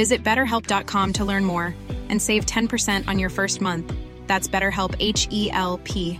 Visit betterhelp.com to learn more and save 10% on your first month. That's BetterHelp H E L P.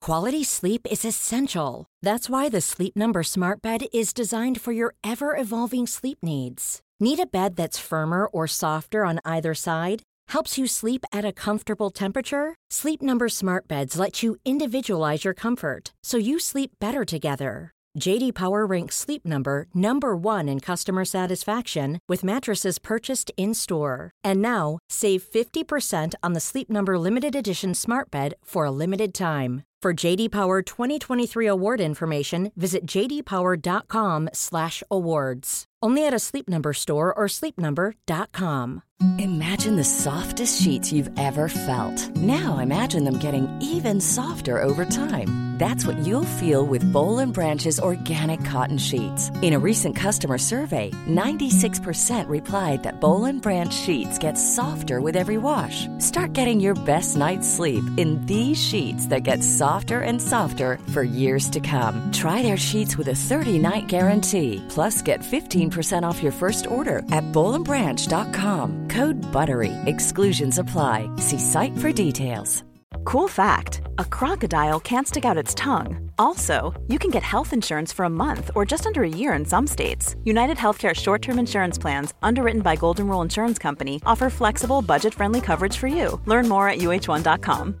Quality sleep is essential. That's why the Sleep Number Smart Bed is designed for your ever evolving sleep needs. Need a bed that's firmer or softer on either side? Helps you sleep at a comfortable temperature? Sleep Number Smart Beds let you individualize your comfort so you sleep better together. JD Power ranks Sleep Number number 1 in customer satisfaction with mattresses purchased in-store. And now, save 50% on the Sleep Number limited edition Smart Bed for a limited time. For JD Power 2023 award information, visit jdpower.com/awards. Only at a Sleep Number store or sleepnumber.com. Imagine the softest sheets you've ever felt. Now imagine them getting even softer over time. That's what you'll feel with Bowl and Branch's organic cotton sheets. In a recent customer survey, 96% replied that Bowl and Branch sheets get softer with every wash. Start getting your best night's sleep in these sheets that get softer and softer for years to come. Try their sheets with a 30-night guarantee. Plus, get 15% off your first order at bowlandbranch.com. Code BUTTERY. Exclusions apply. See site for details. Cool fact a crocodile can't stick out its tongue. Also, you can get health insurance for a month or just under a year in some states. United Healthcare short term insurance plans, underwritten by Golden Rule Insurance Company, offer flexible, budget friendly coverage for you. Learn more at uh1.com.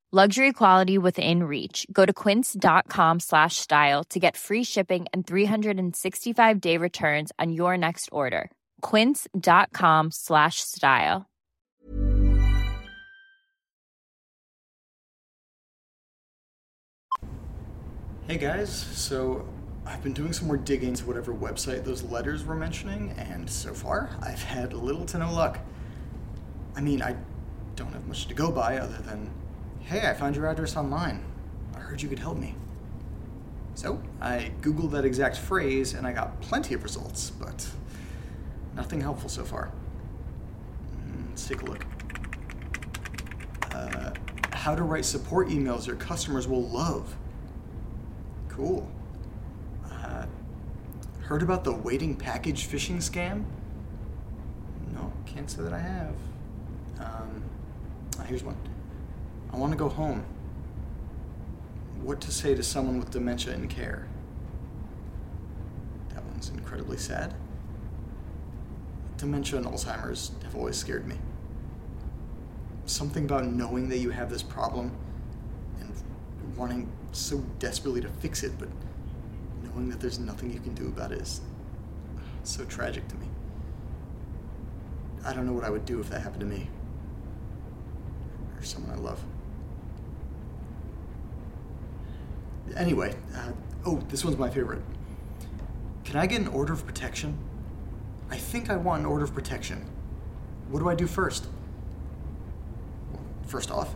Luxury quality within reach. Go to quince.com slash style to get free shipping and 365 day returns on your next order. Quince.com slash style. Hey guys, so I've been doing some more digging into whatever website those letters were mentioning, and so far I've had little to no luck. I mean, I don't have much to go by other than, hey, I found your address online. I heard you could help me. So I Googled that exact phrase and I got plenty of results, but nothing helpful so far. Mm, Let's take a look. Uh, how to write support emails your customers will love. Cool. Uh, heard about the waiting package phishing scam? No, can't say that I have. Um, here's one. I want to go home. What to say to someone with dementia in care? That one's incredibly sad. Dementia and Alzheimer's have always scared me. Something about knowing that you have this problem and wanting so desperately to fix it, but knowing that there's nothing you can do about it is so tragic to me. I don't know what I would do if that happened to me or someone I love. Anyway, uh, oh, this one's my favorite. Can I get an order of protection? I think I want an order of protection. What do I do first? Well, first off,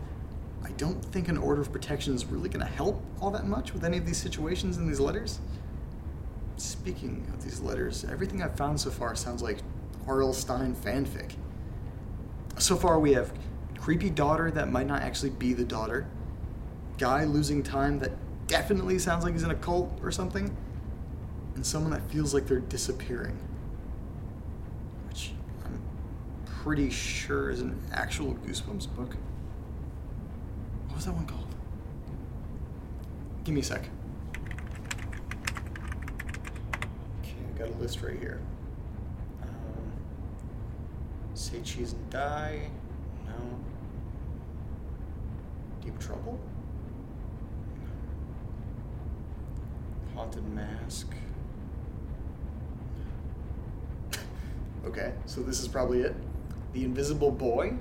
I don't think an order of protection is really going to help all that much with any of these situations in these letters. Speaking of these letters, everything I've found so far sounds like R.L. Stine fanfic. So far, we have creepy daughter that might not actually be the daughter, guy losing time that definitely sounds like he's in a cult or something, and someone that feels like they're disappearing. Which I'm pretty sure is an actual Goosebumps book. What was that one called? Give me a sec. Okay, I got a list right here. Um, say cheese and die. No. Deep Trouble? Haunted Mask. okay, so this is probably it. The Invisible Boy.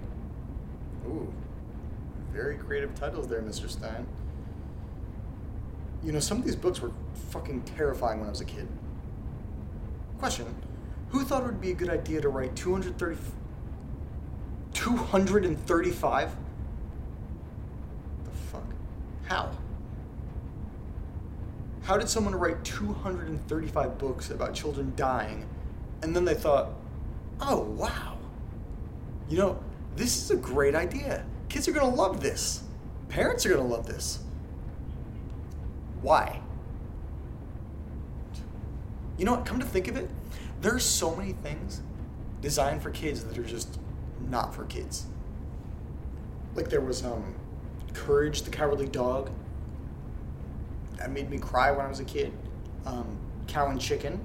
Ooh, very creative titles there, Mr. Stine. You know, some of these books were fucking terrifying when I was a kid. Question Who thought it would be a good idea to write 230. 235? The fuck? How? How did someone write 235 books about children dying and then they thought, oh wow, you know, this is a great idea. Kids are gonna love this. Parents are gonna love this. Why? You know what? Come to think of it, there are so many things designed for kids that are just not for kids. Like there was um, Courage the Cowardly Dog. That made me cry when I was a kid. Um, Cow and Chicken,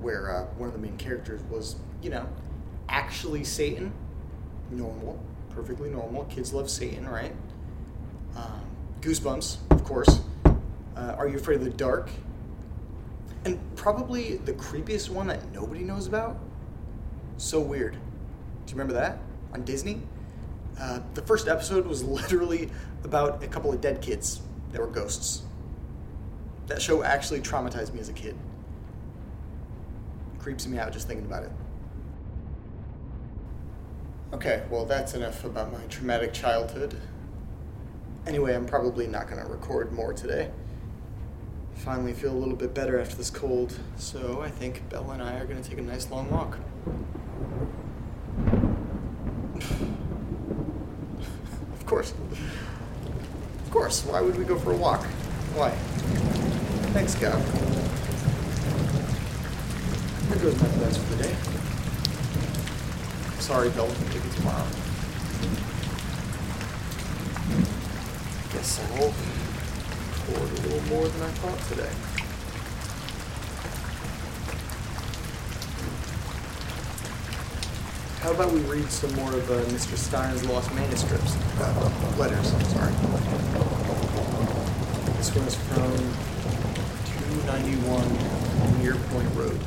where uh, one of the main characters was, you know, actually Satan. Normal, perfectly normal. Kids love Satan, right? Um, Goosebumps, of course. Uh, Are You Afraid of the Dark? And probably the creepiest one that nobody knows about. So weird. Do you remember that on Disney? Uh, the first episode was literally about a couple of dead kids that were ghosts. That show actually traumatized me as a kid. Creeps me out just thinking about it. Okay, well, that's enough about my traumatic childhood. Anyway, I'm probably not going to record more today. Finally feel a little bit better after this cold, so I think Bella and I are going to take a nice long walk. of course. Of course. Why would we go for a walk? Why? Thanks, Gav. There goes my plans for the day. Sorry, Bella, maybe tomorrow. Guess I'll record a little more than I thought today. How about we read some more of uh, Mr. Stine's lost manuscripts? Uh, letters, I'm sorry. This one is from 291 Near Point Road.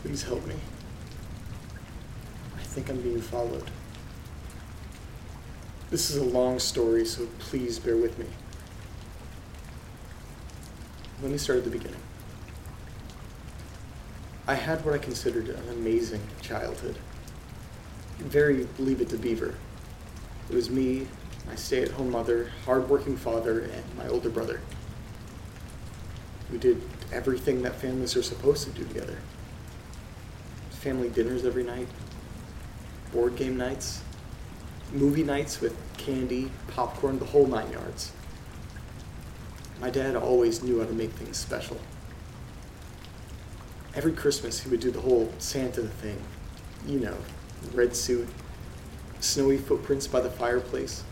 Please help me. I think I'm being followed. This is a long story, so please bear with me. Let me start at the beginning. I had what I considered an amazing childhood. Very leave it to Beaver. It was me, my stay at home mother, hardworking father, and my older brother. We did everything that families are supposed to do together family dinners every night, board game nights, movie nights with candy, popcorn, the whole nine yards. My dad always knew how to make things special. Every Christmas, he would do the whole Santa thing. You know, red suit, snowy footprints by the fireplace,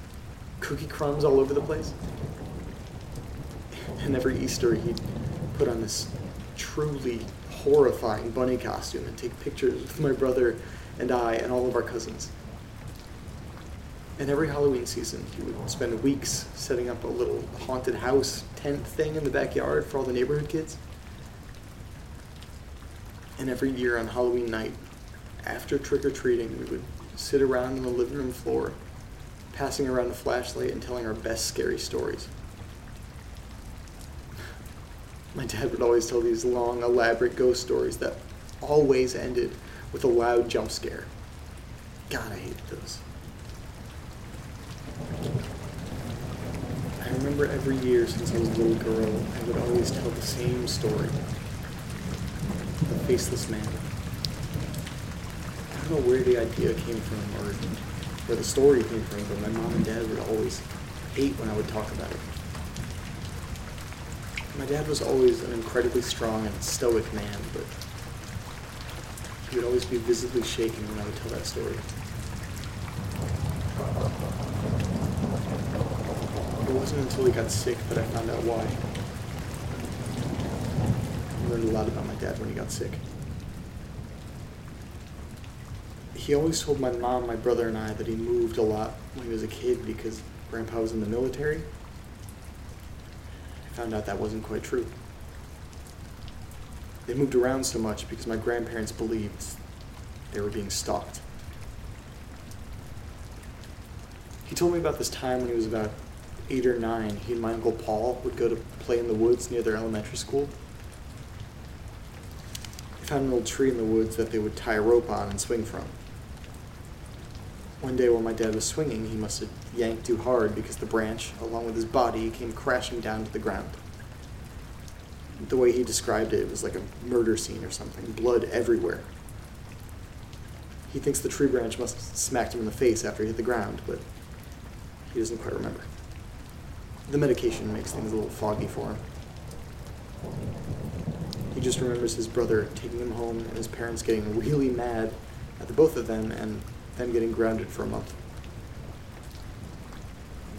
cookie crumbs all over the place. And every Easter, he'd put on this truly horrifying bunny costume and take pictures with my brother and I and all of our cousins. And every Halloween season, he would spend weeks setting up a little haunted house tent thing in the backyard for all the neighborhood kids. And every year on Halloween night, after trick or treating, we would sit around on the living room floor, passing around a flashlight and telling our best scary stories. My dad would always tell these long, elaborate ghost stories that always ended with a loud jump scare. God, I hated those. I remember every year since I was a little girl, I would always tell the same story. The faceless man. I don't know where the idea came from or where the story came from, but my mom and dad would always hate when I would talk about it. My dad was always an incredibly strong and stoic man, but he would always be visibly shaken when I would tell that story. It wasn't until he got sick that I found out why. I learned a lot about my dad when he got sick. He always told my mom, my brother, and I that he moved a lot when he was a kid because Grandpa was in the military I found out that wasn't quite true. They moved around so much because my grandparents believed they were being stalked. He told me about this time when he was about eight or nine. He and my Uncle Paul would go to play in the woods near their elementary school. They found an old tree in the woods that they would tie a rope on and swing from. One day while my dad was swinging, he must have yanked too hard because the branch, along with his body, came crashing down to the ground. The way he described it, it was like a murder scene or something, blood everywhere. He thinks the tree branch must have smacked him in the face after he hit the ground, but he doesn't quite remember. The medication makes things a little foggy for him. He just remembers his brother taking him home and his parents getting really mad at the both of them and then getting grounded for a month.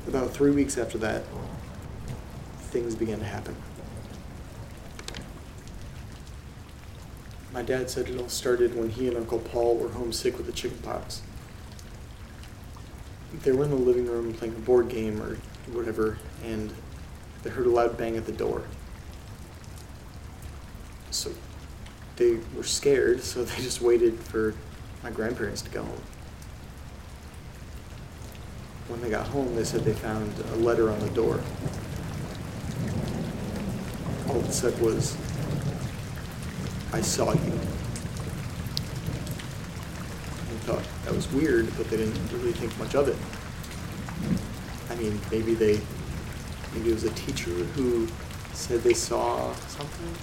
About three weeks after that, things began to happen. My dad said it all started when he and Uncle Paul were homesick with the chickenpox. They were in the living room playing a board game or whatever, and they heard a loud bang at the door. So they were scared, so they just waited for my grandparents to go home when they got home, they said they found a letter on the door. All it said was, I saw you. They thought that was weird, but they didn't really think much of it. I mean, maybe they, maybe it was a teacher who said they saw something.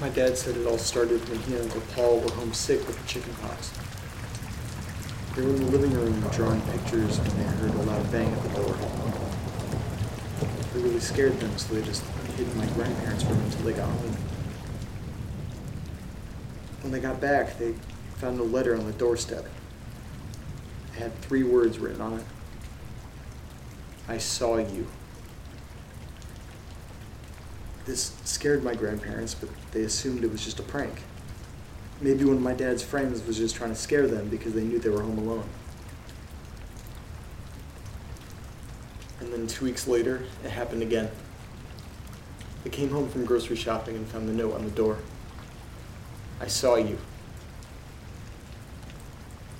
My dad said it all started when he and Uncle Paul were homesick with the chickenpox. They were in the living room drawing pictures and they heard a loud bang at the door. It really scared them, so they just hid in my grandparents' room until they got home. When they got back, they found a letter on the doorstep. It had three words written on it I saw you. This scared my grandparents, but they assumed it was just a prank. Maybe one of my dad's friends was just trying to scare them because they knew they were home alone. And then two weeks later, it happened again. They came home from grocery shopping and found the note on the door. I saw you.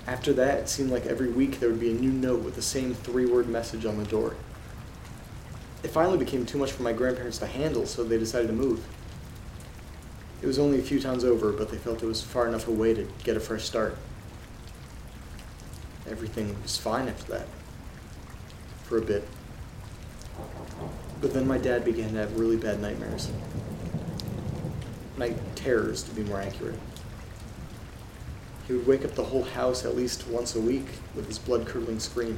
After that, it seemed like every week there would be a new note with the same three word message on the door. It finally became too much for my grandparents to handle, so they decided to move. It was only a few towns over, but they felt it was far enough away to get a fresh start. Everything was fine after that. For a bit. But then my dad began to have really bad nightmares. Night terrors, to be more accurate. He would wake up the whole house at least once a week with his blood curdling scream.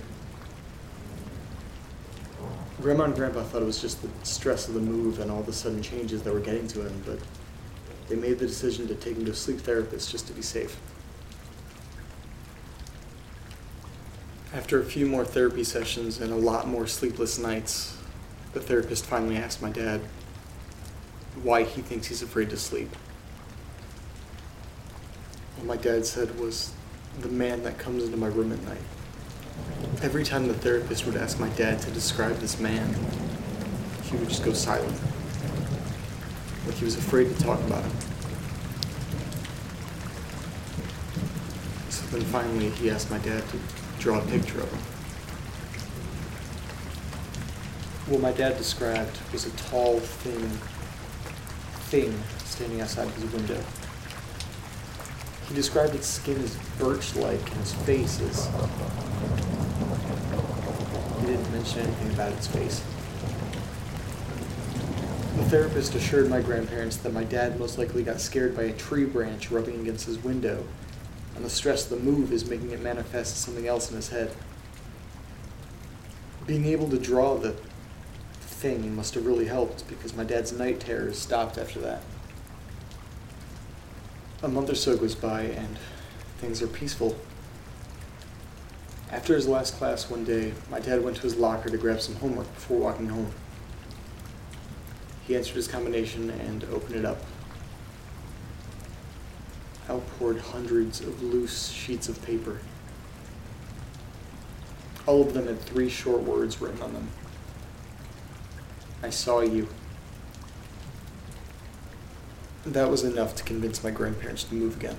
Grandma and Grandpa thought it was just the stress of the move and all the sudden changes that were getting to him, but they made the decision to take him to a sleep therapist just to be safe. After a few more therapy sessions and a lot more sleepless nights, the therapist finally asked my dad why he thinks he's afraid to sleep. What my dad said was the man that comes into my room at night. Every time the therapist would ask my dad to describe this man, he would just go silent like he was afraid to talk about it. So then finally he asked my dad to draw a picture of him. What my dad described was a tall, thin thing standing outside his window. He described its skin as birch-like and its face as... He didn't mention anything about its face. The therapist assured my grandparents that my dad most likely got scared by a tree branch rubbing against his window and the stress of the move is making it manifest something else in his head. Being able to draw the thing must have really helped because my dad's night terrors stopped after that. A month or so goes by and things are peaceful. After his last class one day, my dad went to his locker to grab some homework before walking home. He answered his combination and opened it up. Out poured hundreds of loose sheets of paper. All of them had three short words written on them. I saw you. That was enough to convince my grandparents to move again.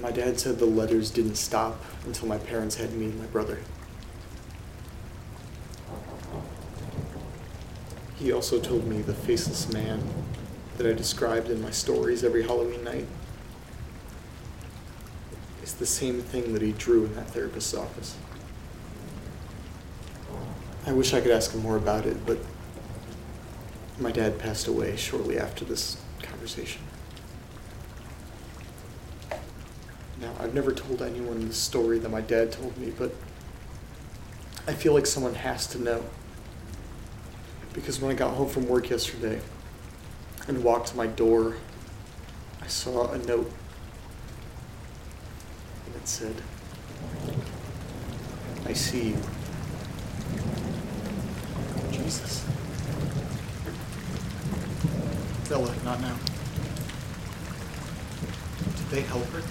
My dad said the letters didn't stop until my parents had me and my brother. He also told me the faceless man that I described in my stories every Halloween night is the same thing that he drew in that therapist's office. I wish I could ask him more about it, but my dad passed away shortly after this conversation. Now, I've never told anyone the story that my dad told me, but I feel like someone has to know. Because when I got home from work yesterday and walked to my door, I saw a note. And it said, I see you. Jesus. Bella, not now. Did they help her?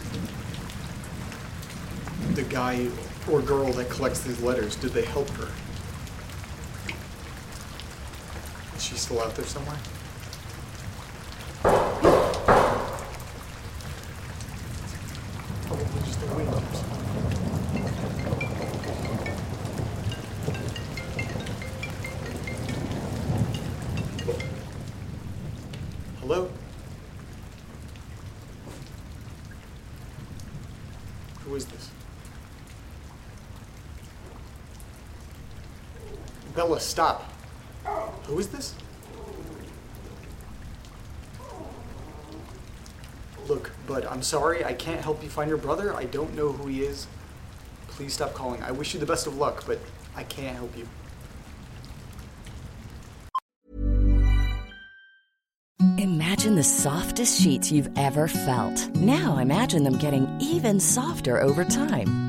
The guy or girl that collects these letters, did they help her? Is she still out there somewhere? Hello? Who is this? Bella, stop. Who is this? Look, bud, I'm sorry. I can't help you find your brother. I don't know who he is. Please stop calling. I wish you the best of luck, but I can't help you. Imagine the softest sheets you've ever felt. Now imagine them getting even softer over time.